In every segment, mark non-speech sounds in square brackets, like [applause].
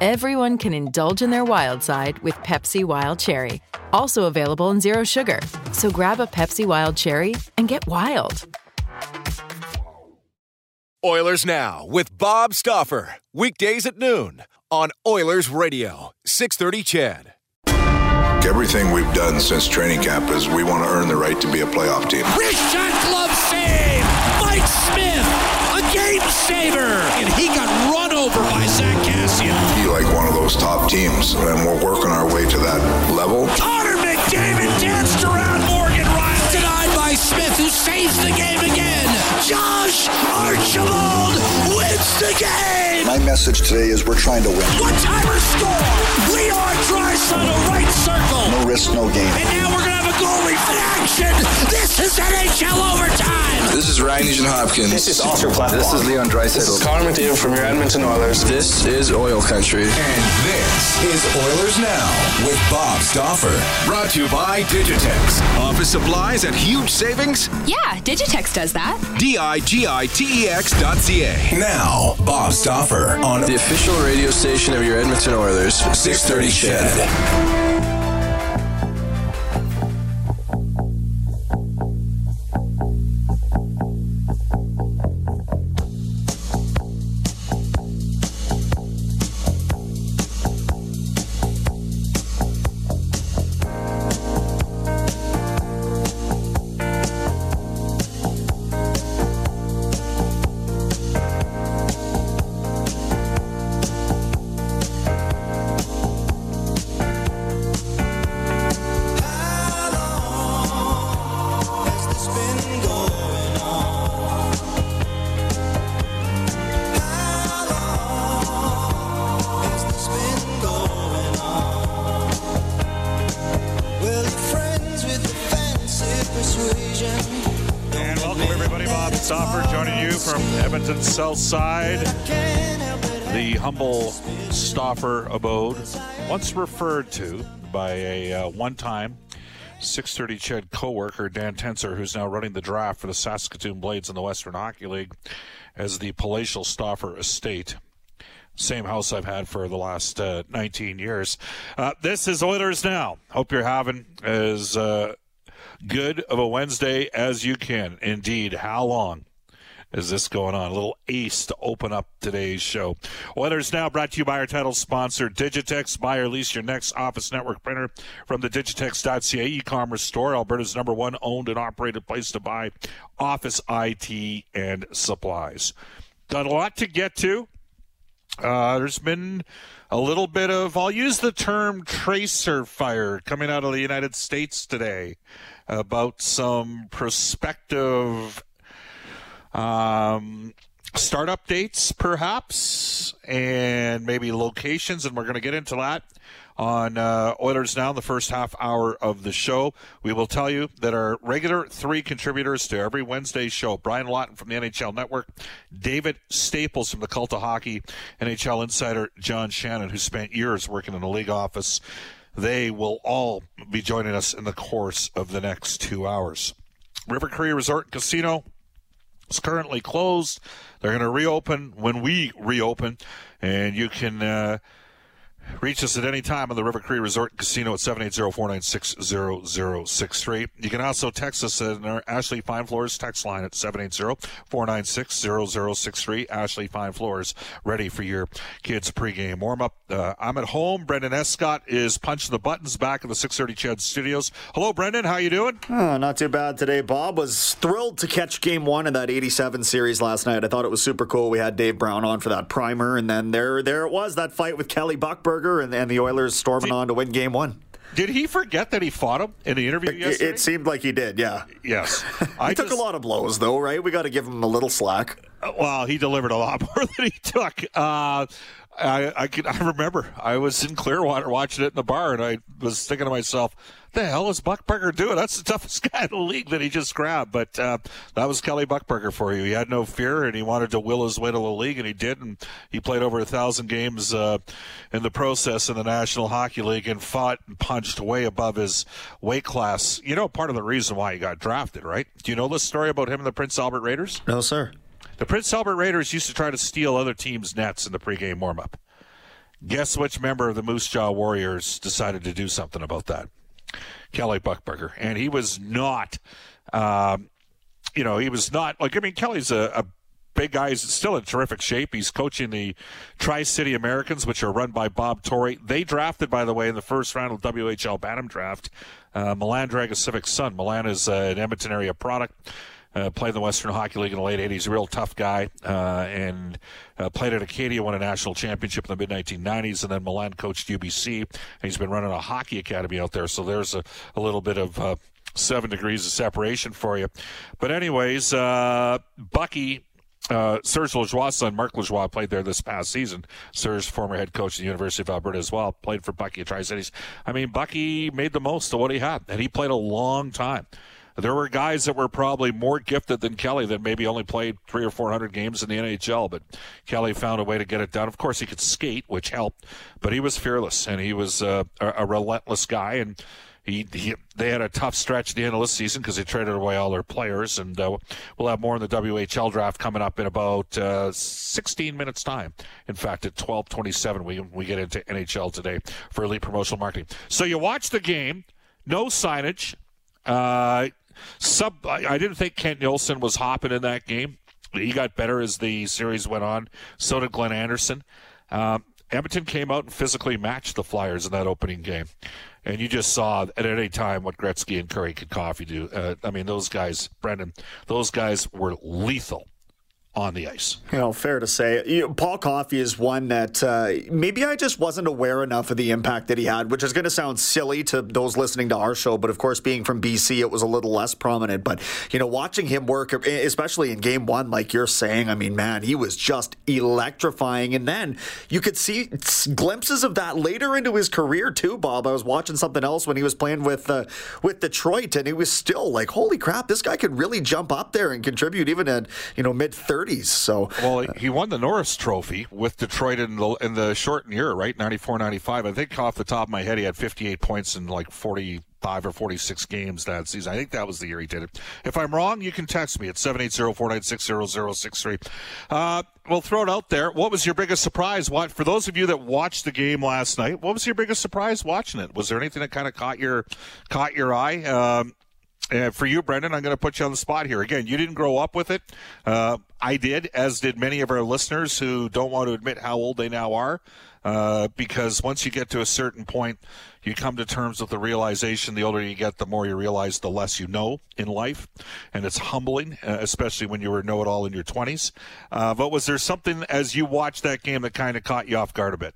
everyone can indulge in their wild side with Pepsi Wild Cherry. Also available in Zero Sugar. So grab a Pepsi Wild Cherry and get wild. Oilers Now with Bob Stauffer. Weekdays at noon on Oilers Radio, 630 CHED. Everything we've done since training camp is we want to earn the right to be a playoff team. Wrist shot glove save! Mike Smith, a game saver! And he got run over by Zack Kassian. Be like one of those top teams, and we're working our way to that level. Connor McDavid danced around Morgan Rielly. Denied by Smith, who saves the game again. Josh Archibald wins the game! My message today is we're trying to win. One-timer score! Leon Draisaitl, right circle! No risk, no game. And now we're gonna have a goalie in action! This is NHL overtime! This is Ryan Nugent Hopkins. This is Oscar Platt. This is Leon Draisaitl. This is Connor McDavid from your Edmonton Oilers. This is Oil Country. And this is Oilers Now with Bob Stauffer. Brought to you by Digitex. Office supplies at huge savings? Yeah, Digitex does that. D-I-G-I-T-E-X dot C-A. Now, Bob Stauffer on The official radio station of your Edmonton Oilers. 630 CHED. South Side. The humble Stauffer abode, once referred to by a uh, one-time 630 Ched co-worker Dan Tencer, who's now running the draft for the Saskatoon Blades in the Western Hockey League, as the palatial Stauffer estate. Same house I've had for the last uh, 19 years. Uh, this is Oilers Now. Hope you're having as uh, good of a Wednesday as you can. Indeed. How long is this going on? A little ace to open up today's show. Oilers Now brought to you by our title sponsor, Digitex. Buy or lease your next office network printer from the Digitex.ca e-commerce store, Alberta's number one owned and operated place to buy office IT and supplies. Got a lot to get to. Uh, there's been a little bit of, I'll use the term tracer fire coming out of the United States today about some prospective um, startup dates, perhaps, and maybe locations. And we're going to get into that on uh, Oilers Now the first half hour of the show. We will tell you that our regular three contributors to every Wednesday show Brian Lawton from the NHL Network, David Staples from the Cult of Hockey, NHL insider John Shannon, who spent years working in the league office. They will all be joining us in the course of the next two hours. River Cree Resort Casino is currently closed. They're going to reopen when we reopen, and you can uh, reach us at any time on the River Cree Resort Casino at 780-496-0063. You can also text us at our Ashley Fine Floors text line at 780-496-0063. Ashley Fine Floors, ready for your kids' pregame warm-up. Uh, I'm at home. Brendan Escott is punching the buttons back in the 630 CHED studios. Hello, Brendan. How you doing? Oh, not too bad today, Bob. Was thrilled to catch game one of that 87 series last night. I thought it was super cool. We had Dave Brown on for that primer, and then there there it was, that fight with Kelly Buchberger and, and the Oilers storming on to win game one. Did he forget that he fought him in the interview It, yesterday? it seemed like he did, yeah. yes. [laughs] He I took just- a lot of blows, though, right? We got to give him a little slack. Uh, Well, he delivered a lot [laughs] more than he took. Uh, I I, could, I remember I was in Clearwater watching it in the bar, and I was thinking to myself, "The hell is Buchberger doing? That's the [laughs] toughest guy in the league that he just grabbed." But uh, that was Kelly Buchberger for you. He had no fear, and he wanted to will his way to the league, and he did. And he played over a thousand games uh, in the process in the National Hockey League, and fought and punched way above his weight class. You know, part of the reason why he got drafted, right? Do you know the story about him and the Prince Albert Raiders? No, sir. The Prince Albert Raiders used to try to steal other teams' nets in the pregame warmup. Guess which member of the Moose Jaw Warriors decided to do something about that? Kelly Buchberger. And he was not, um, you know, he was not, like, I mean, Kelly's a, a big guy. He's still in terrific shape. He's coaching the Tri City Americans, which are run by Bob Tory. They drafted, by the way, in the first round of WHL Bantam draft, uh, Milan Dragicevic's son. Milan is uh, an Edmonton area product. Uh, played in the Western Hockey League in the late 80s, a real tough guy, uh, and uh, played at Acadia, won a national championship in the mid 1990s, and then Milan coached UBC, and he's been running a hockey academy out there. So there's a, a little bit of uh, seven degrees of separation for you. But, anyways, uh, Bucky uh, Serge Lajoie' son, Marc Lajoie, played there this past season. Serge, former head coach at the University of Alberta as well, played for Bucky at Tri Cities. I mean, Bucky made the most of what he had, and he played a long time. There were guys that were probably more gifted than Kelly that maybe only played three or four hundred games in the NHL, but Kelly found a way to get it done. Of course, he could skate, which helped, but he was fearless and he was uh, a, a relentless guy. And he, he, they had a tough stretch at the end of this season because they traded away all their players, and uh, we'll have more in the WHL draft coming up in about uh, 16 minutes time. In fact, at 12:27, we we get into NHL today for elite promotional marketing. So you watch the game, no signage. Uh, sub. I didn't think Kent Nilsson was hopping in that game. He got better as the series went on. So did Glenn Anderson. Um, Edmonton came out and physically matched the Flyers in that opening game, and you just saw at any time what Gretzky and Kurri could Coffey do. Uh, I mean, those guys, Brendan, those guys were lethal on the ice. You know, fair to say. You know, Paul Coffey is one that uh, maybe I just wasn't aware enough of the impact that he had, which is going to sound silly to those listening to our show, but of course, being from BC, it was a little less prominent. But, you know, watching him work, especially in game one, like you're saying, I mean, man, he was just electrifying. And then you could see glimpses of that later into his career, too, Bob. I was watching something else when he was playing with, uh, with Detroit, and he was still like, holy crap, this guy could really jump up there and contribute even at, you know, mid 30s. 30s. So well, he won the Norris Trophy with Detroit in the in the shortened year, right? 94, 95. I think off the top of my head, he had 58 points in like 45 or 46 games that season. I think that was the year he did it. If I'm wrong, you can text me at 780-496-0063. Uh, we'll throw it out there. What was your biggest surprise? What for those of you that watched the game last night? What was your biggest surprise watching it? Was there anything that kind of caught your caught your eye? Um, uh, for you, Brendan, I'm going to put you on the spot here. Again, you didn't grow up with it. Uh, I did, as did many of our listeners who don't want to admit how old they now are. Uh, because once you get to a certain point, you come to terms with the realization the older you get, the more you realize the less you know in life. And it's humbling, uh, especially when you were know it all in your 20s. Uh, but was there something as you watched that game that kind of caught you off guard a bit?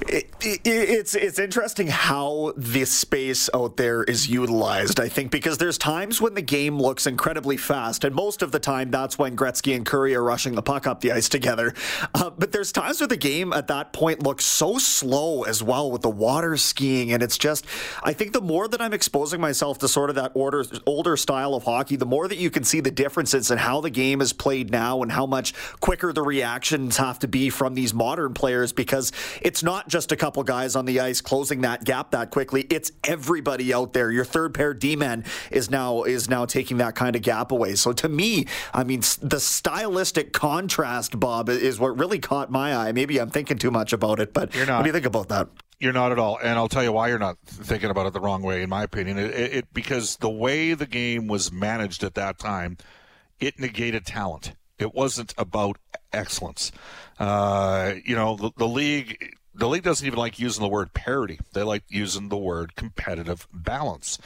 It, it, it's it's interesting how this space out there is utilized. I think because there's times when the game looks incredibly fast, and most of the time that's when Gretzky and Kurri are rushing the puck up the ice together. Uh, but there's times where the game at that point looks so slow as well with the water skiing, and it's just I think the more that I'm exposing myself to sort of that order, older style of hockey, the more that you can see the differences in how the game is played now and how much quicker the reactions have to be from these modern players because it's not just a couple guys on the ice closing that gap that quickly. It's everybody out there. Your third pair D-men is now is now taking that kind of gap away. So to me, I mean, the stylistic contrast, Bob, is what really caught my eye. Maybe I'm thinking too much about it, but what do you think about that? You're not at all, and I'll tell you why you're not thinking about it the wrong way. In my opinion, it, it because the way the game was managed at that time, it negated talent. It wasn't about excellence. Uh, you know, the, the league the league doesn't even like using the word parity. They like using the word competitive balance.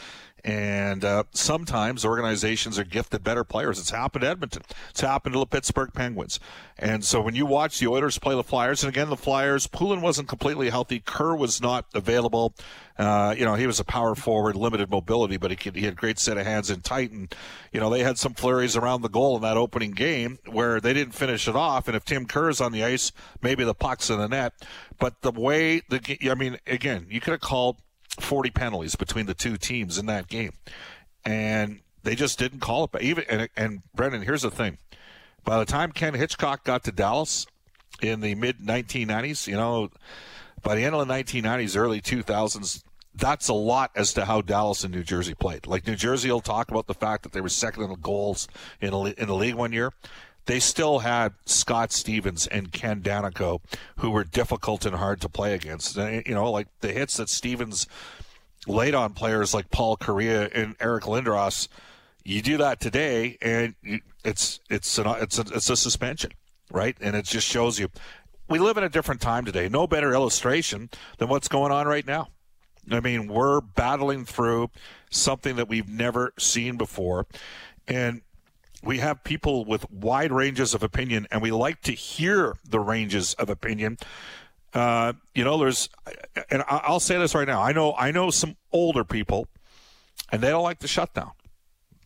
And uh, sometimes organizations are gifted better players. It's happened to Edmonton. It's happened to the Pittsburgh Penguins. And so when you watch the Oilers play the Flyers, and again, the Flyers, Poulin wasn't completely healthy. Kerr was not available. Uh, you know, he was a power forward, limited mobility, but he, could, he had great set of hands in tight. And, you know, they had some flurries around the goal in that opening game where they didn't finish it off. And if Tim Kerr's on the ice, maybe the puck's in the net. But the way the, I mean, again, you could have called 40 penalties between the two teams in that game. And they just didn't call it. Even and, and Brendan, here's the thing: by the time Ken Hitchcock got to Dallas in the mid 1990s, you know, by the end of the 1990s, early 2000s, that's a lot as to how Dallas and New Jersey played. Like New Jersey will talk about the fact that they were second in the goals in, a, in the league one year. They still had Scott Stevens and Ken Daneyko, who were difficult and hard to play against. You know, like the hits that Stevens laid on players like Paul Kariya and Eric Lindros. You do that today, and it's it's an, it's a, it's a suspension, right? And it just shows you we live in a different time today. No better illustration than what's going on right now. I mean, we're battling through something that we've never seen before, and we have people with wide ranges of opinion, and we like to hear the ranges of opinion. Uh, you know, there's, and I'll say this right now. I know, I know some older people, and they don't like the shutdown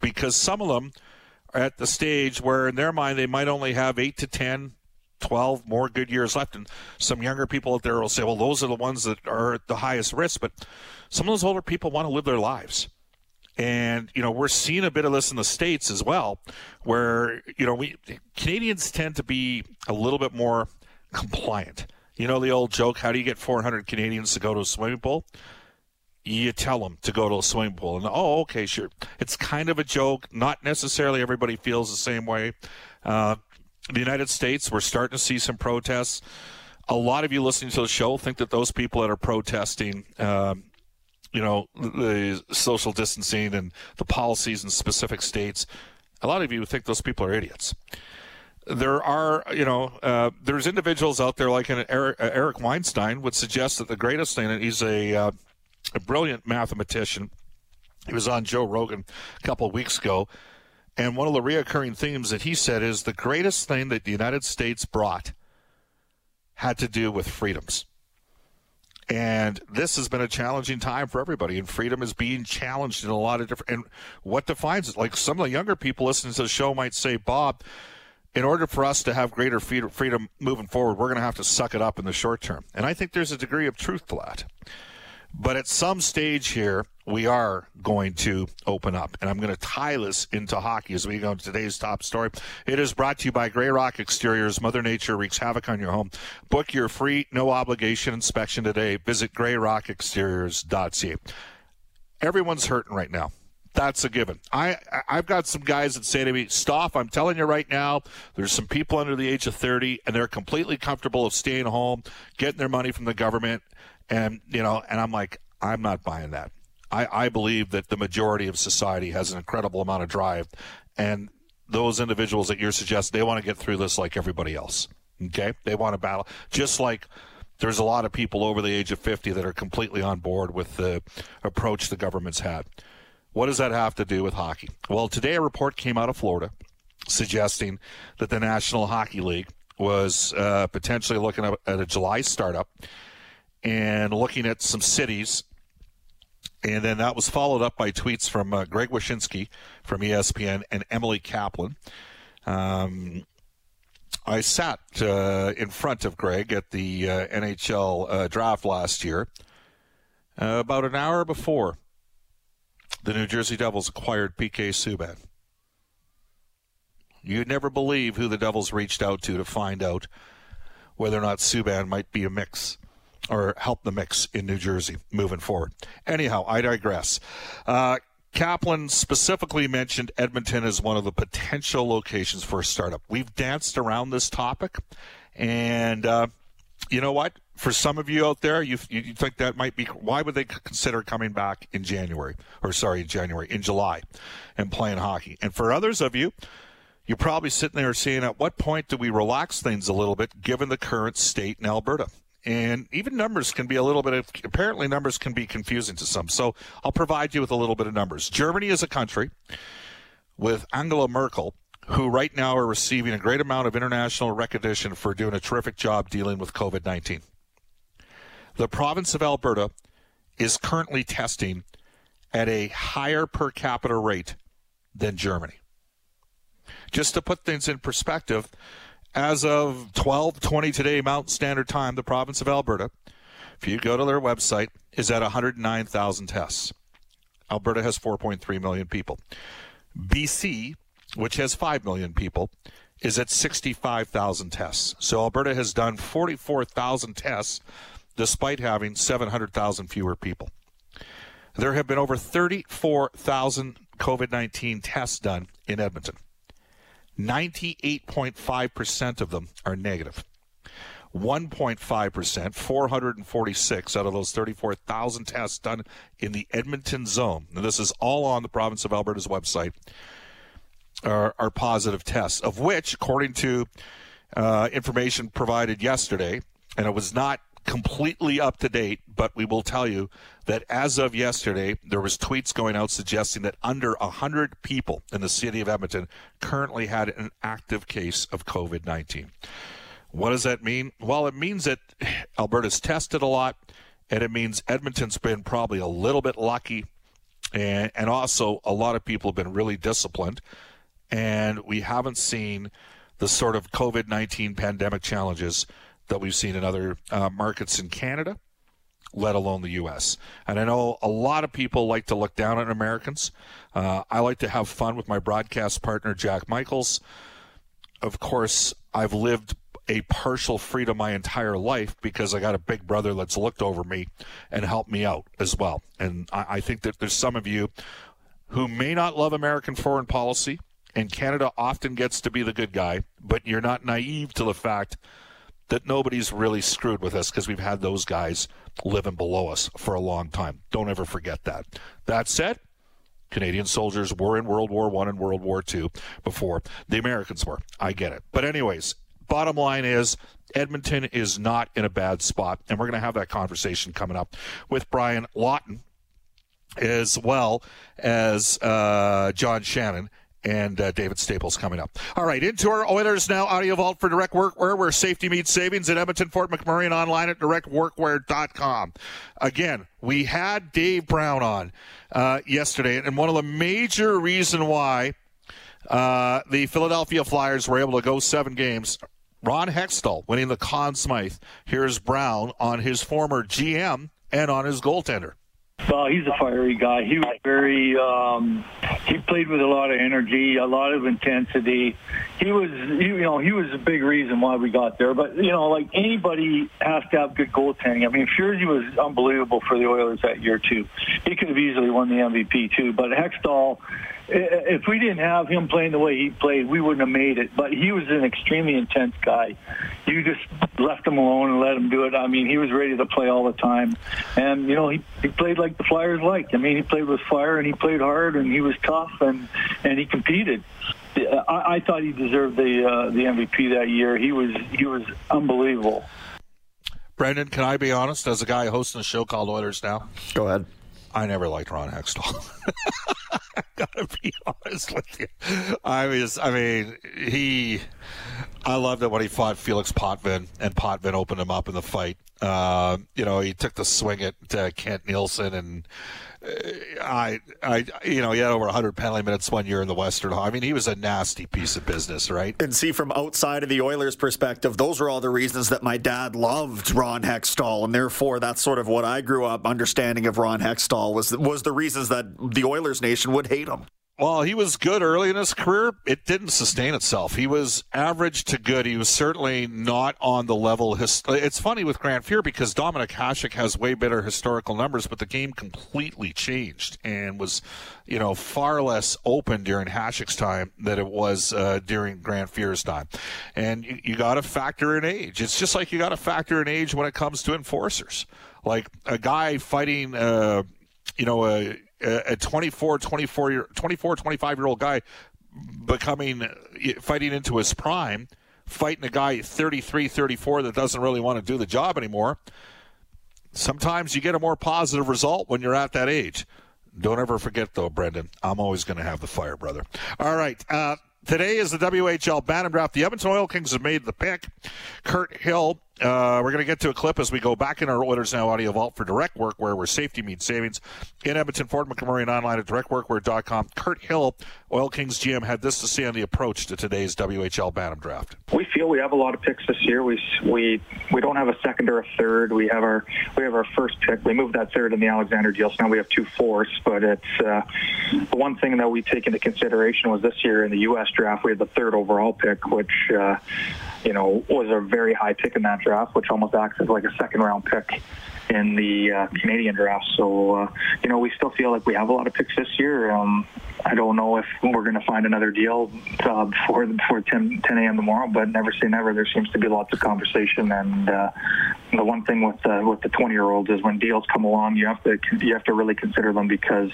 because some of them are at the stage where, in their mind, they might only have eight to 10, 12 more good years left. And some younger people out there will say, well, those are the ones that are at the highest risk. But some of those older people want to live their lives. And, you know, we're seeing a bit of this in the States as well, where, you know, we Canadians tend to be a little bit more compliant. You know, the old joke, how do you get 400 Canadians to go to a swimming pool? You tell them to go to a swimming pool. And, oh, okay, sure. It's kind of a joke. Not necessarily everybody feels the same way. Uh, the United States, we're starting to see some protests. A lot of you listening to the show think that those people that are protesting, um, you know, the social distancing and the policies in specific states, a lot of you think those people are idiots. There are, you know, uh, there's individuals out there like an Eric, uh, Eric, Weinstein would suggest that the greatest thing, and he's a, uh, a brilliant mathematician. He was on Joe Rogan a couple of weeks ago. And one of the reoccurring themes that he said is the greatest thing that the United States brought had to do with freedoms. And this has been a challenging time for everybody, and freedom is being challenged in a lot of different. And what defines it? Like some of the younger people listening to the show might say, Bob, in order for us to have greater freedom moving forward, we're going to have to suck it up in the short term. And I think there's a degree of truth to that. But at some stage here, we are going to open up. And I'm going to tie this into hockey as we go to today's top story. It is brought to you by Grey Rock Exteriors. Mother Nature wreaks havoc on your home. Book your free, no obligation inspection today. Visit greyrockexteriors.ca. Everyone's hurting right now. That's a given. I I've got some guys that say to me, "Stoff, I'm telling you right now, there's some people under the age of 30 and they're completely comfortable of staying home, getting their money from the government, and you know, and I'm like, I'm not buying that. I, I believe that the majority of society has an incredible amount of drive, and those individuals that you're suggesting, they want to get through this like everybody else. Okay, they want to battle just like there's a lot of people over the age of 50 that are completely on board with the approach the government's had. What does that have to do with hockey? Well, today a report came out of Florida suggesting that the National Hockey League was uh, potentially looking at a July startup and looking at some cities. And then that was followed up by tweets from uh, Greg Wyshynski from ESPN and Emily Kaplan. Um, I sat uh, in front of Greg at the uh, NHL uh, draft last year, uh, about an hour before the New Jersey Devils acquired PK Subban. You'd never believe who the Devils reached out to to find out whether or not Subban might be a mix or help the mix in New Jersey moving forward. Anyhow, I digress. Uh, Kaplan specifically mentioned Edmonton as one of the potential locations for a startup. We've danced around this topic, and uh, you know what? For some of you out there, you, you think that might be why would they consider coming back in January or sorry, January in July and playing hockey? And for others of you, you're probably sitting there saying, at what point do we relax things a little bit given the current state in Alberta? And even numbers can be a little bit of, apparently numbers can be confusing to some. So I'll provide you with a little bit of numbers. Germany is a country with Angela Merkel, who right now are receiving a great amount of international recognition for doing a terrific job dealing with COVID 19. The province of Alberta is currently testing at a higher per capita rate than Germany. Just to put things in perspective, as of 12:20 today Mountain Standard Time, the province of Alberta, if you go to their website, is at 109,000 tests. Alberta has 4.3 million people. BC, which has 5 million people, is at 65,000 tests. So Alberta has done 44,000 tests despite having 700,000 fewer people. There have been over 34,000 COVID 19 tests done in Edmonton. 98.5% of them are negative. 1.5%, 446 out of those 34,000 tests done in the Edmonton zone. And this is all on the province of Alberta's website. Are, are positive tests, of which, according to uh, information provided yesterday, and it was not completely up to date, but we will tell you that as of yesterday, there was tweets going out suggesting that under 100 people in the city of Edmonton currently had an active case of COVID-19. What does that mean? Well, it means that Alberta's tested a lot, and it means Edmonton's been probably a little bit lucky, and, and also a lot of people have been really disciplined, and we haven't seen the sort of COVID 19 pandemic challenges that we've seen in other uh, markets in Canada, let alone the U.S. And I know a lot of people like to look down on Americans. Uh, I like to have fun with my broadcast partner, Jack Michaels. Of course, I've lived a partial freedom my entire life because I got a big brother that's looked over me and helped me out as well. And I, I think that there's some of you who may not love American foreign policy, and Canada often gets to be the good guy, but you're not naive to the fact that nobody's really screwed with us because we've had those guys living below us for a long time. Don't ever forget that. That said, Canadian soldiers were in World War One and World War Two before the Americans were. I get it. But anyways, bottom line is Edmonton is not in a bad spot, and we're going to have that conversation coming up with Brian Lawton as well as uh, John Shannon and uh, David Staples coming up. All right, into our Oilers now. Audio Vault for Direct Workwear, where safety meets savings in Edmonton, Fort McMurray, and online at directworkwear.com. Again, we had Dave Brown on uh, yesterday, and one of the major reason why uh, the Philadelphia Flyers were able to go seven games. Ron Hextall winning the Conn Smythe. Here's Brown on his former GM and on his goaltender. Well, he's a fiery guy. He was very. Um, he played with a lot of energy, a lot of intensity. He was, you know, he was a big reason why we got there. But you know, like anybody has to have good goaltending. I mean, Furzy was unbelievable for the Oilers that year too. He could have easily won the MVP too. But Hextall if we didn't have him playing the way he played, we wouldn't have made it. But he was an extremely intense guy. You just left him alone and let him do it. I mean, he was ready to play all the time, and you know he he played like the Flyers liked. I mean, he played with fire and he played hard and he was tough and and he competed. I, I thought he deserved the uh, the MVP that year. He was he was unbelievable. Brendan, can I be honest? As a guy hosting a show called Oilers Now, go ahead. I never liked Ron Hextall. [laughs] I [laughs] gotta be honest with you. I was, I mean, he. I loved it when he fought Felix Potvin, and Potvin opened him up in the fight. Uh, you know, he took the swing at uh, Kent Nilsson, and I, I, you know, he had over 100 penalty minutes one year in the Western. I mean, he was a nasty piece of business, right? And see, from outside of the Oilers' perspective, those are all the reasons that my dad loved Ron Hextall, and therefore that's sort of what I grew up understanding of Ron Hextall was was the reasons that the Oilers nation would hate him. Well, he was good early in his career. It didn't sustain itself. He was average to good. He was certainly not on the level. His, it's funny with Grant Fuhr because Dominik Hasek has way better historical numbers, but the game completely changed and was, you know, far less open during Hasek's time than it was uh, during Grant Fuhr's time. And you, you got to factor in age. It's just like you got to factor in age when it comes to enforcers. Like a guy fighting, uh, you know, a a 24, 24, year, 24, 25 year old guy becoming fighting into his prime fighting a guy 33, 34 that doesn't really want to do the job anymore. Sometimes you get a more positive result when you're at that age. Don't ever forget, though, Brendan, I'm always going to have the fire, brother. All right. Uh, today is the WHL Bantam Draft. The Edmonton Oil Kings have made the pick. Kirt Hill uh, we're going to get to a clip as we go back in our Oilers Now audio vault for direct work, where where safety meets savings. In Edmonton, Fort McMurray, and online at directworkwear.com. Kirt Hill, Oil Kings GM, had this to say on the approach to today's WHL Bantam draft. We feel we have a lot of picks this year. We we we don't have a second or a third. We have our we have our first pick. We moved that third in the Alexander deal, so now we have two fourths. But it's uh, the one thing that we take into consideration was this year in the U.S. draft we had the third overall pick, which. Uh, you know, was a very high pick in that draft, which almost acts as like a second round pick in the uh, Canadian draft. So, uh, you know, we still feel like we have a lot of picks this year. Um, I don't know if we're going to find another deal uh, before before 10, 10 a.m. tomorrow, but never say never. There seems to be lots of conversation, and uh, the one thing with uh, with the 20 year olds is when deals come along, you have to you have to really consider them because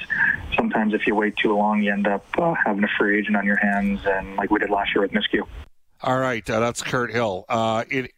sometimes if you wait too long, you end up uh, having a free agent on your hands, and like we did last year with Myskiw. All right, uh, that's Kirt Hill. Uh, it,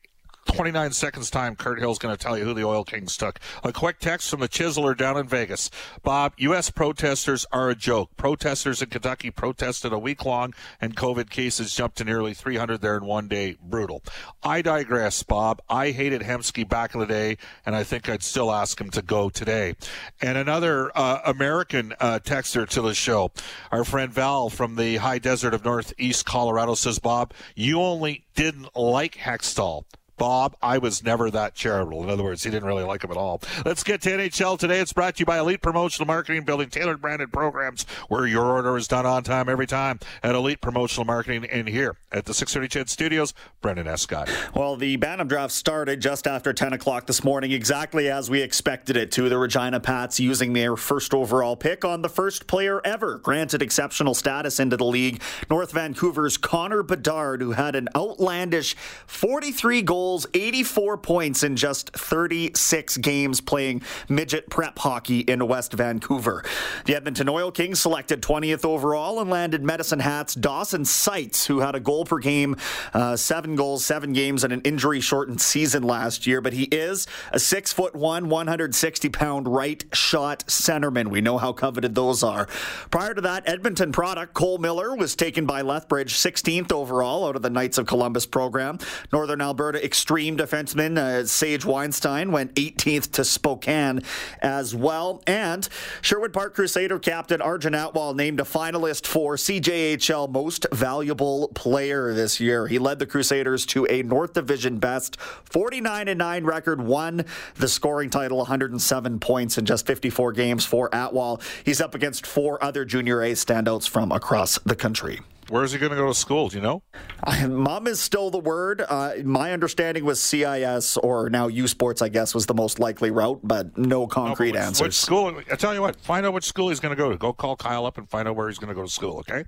29 seconds time, Kirt Hill's going to tell you who the Oil Kings took. A quick text from the Chiseler down in Vegas. Bob, U.S. protesters are a joke. Protesters in Kentucky protested a week long, and COVID cases jumped to nearly 300 there in one day. Brutal. I digress, Bob. I hated Hemsky back in the day, and I think I'd still ask him to go today. And another uh, American uh, texter to the show, our friend Val from the high desert of northeast Colorado says, Bob, you only didn't like Hextall Bob, I was never that charitable. In other words, he didn't really like him at all. Let's get to NHL today. It's brought to you by Elite Promotional Marketing, building tailored branded programs where your order is done on time every time at Elite Promotional Marketing in here at the 630 CHED Studios. Brendan Escott. Well, the Bantam draft started just after 10 o'clock this morning, exactly as we expected it to. The Regina Pats using their first overall pick on the first player ever granted exceptional status into the league, North Vancouver's Connor Bedard, who had an outlandish 43 goals goals, 84 points in just 36 games playing midget prep hockey in West Vancouver. The Edmonton Oil Kings selected 20th overall and landed Medicine Hats Dawson Seitz, who had a goal per game, uh, seven goals, seven games, and an injury shortened season last year. But he is a six foot one, 160 pound right shot centerman. We know how coveted those are. Prior to that, Edmonton product Cole Miller was taken by Lethbridge 16th overall out of the Knights of Columbus program. Northern Alberta extreme defenseman uh, Sage Weinstein went 18th to Spokane as well. And Sherwood Park Crusader captain Arjun Atwal named a finalist for CJHL Most Valuable Player this year. He led the Crusaders to a North Division best 49 and 9 record, won the scoring title 107 points in just 54 games for Atwal. He's up against four other junior A standouts from across the country. Where is he going to go to school? Do you know? [laughs] Mom is still the word. Uh, my understanding was CIS or now U Sports, I guess, was the most likely route, but no concrete oh, but which, answers. Which school? I tell you what, find out which school he's going to go to. Go call Kyle up and find out where he's going to go to school. Okay.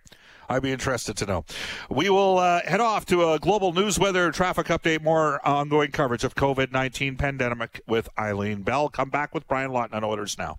I'd be interested to know. We will uh, head off to a global news weather traffic update, more ongoing coverage of COVID 19 pandemic with Eileen Bell. Come back with Brian Lawton on Oilers Now.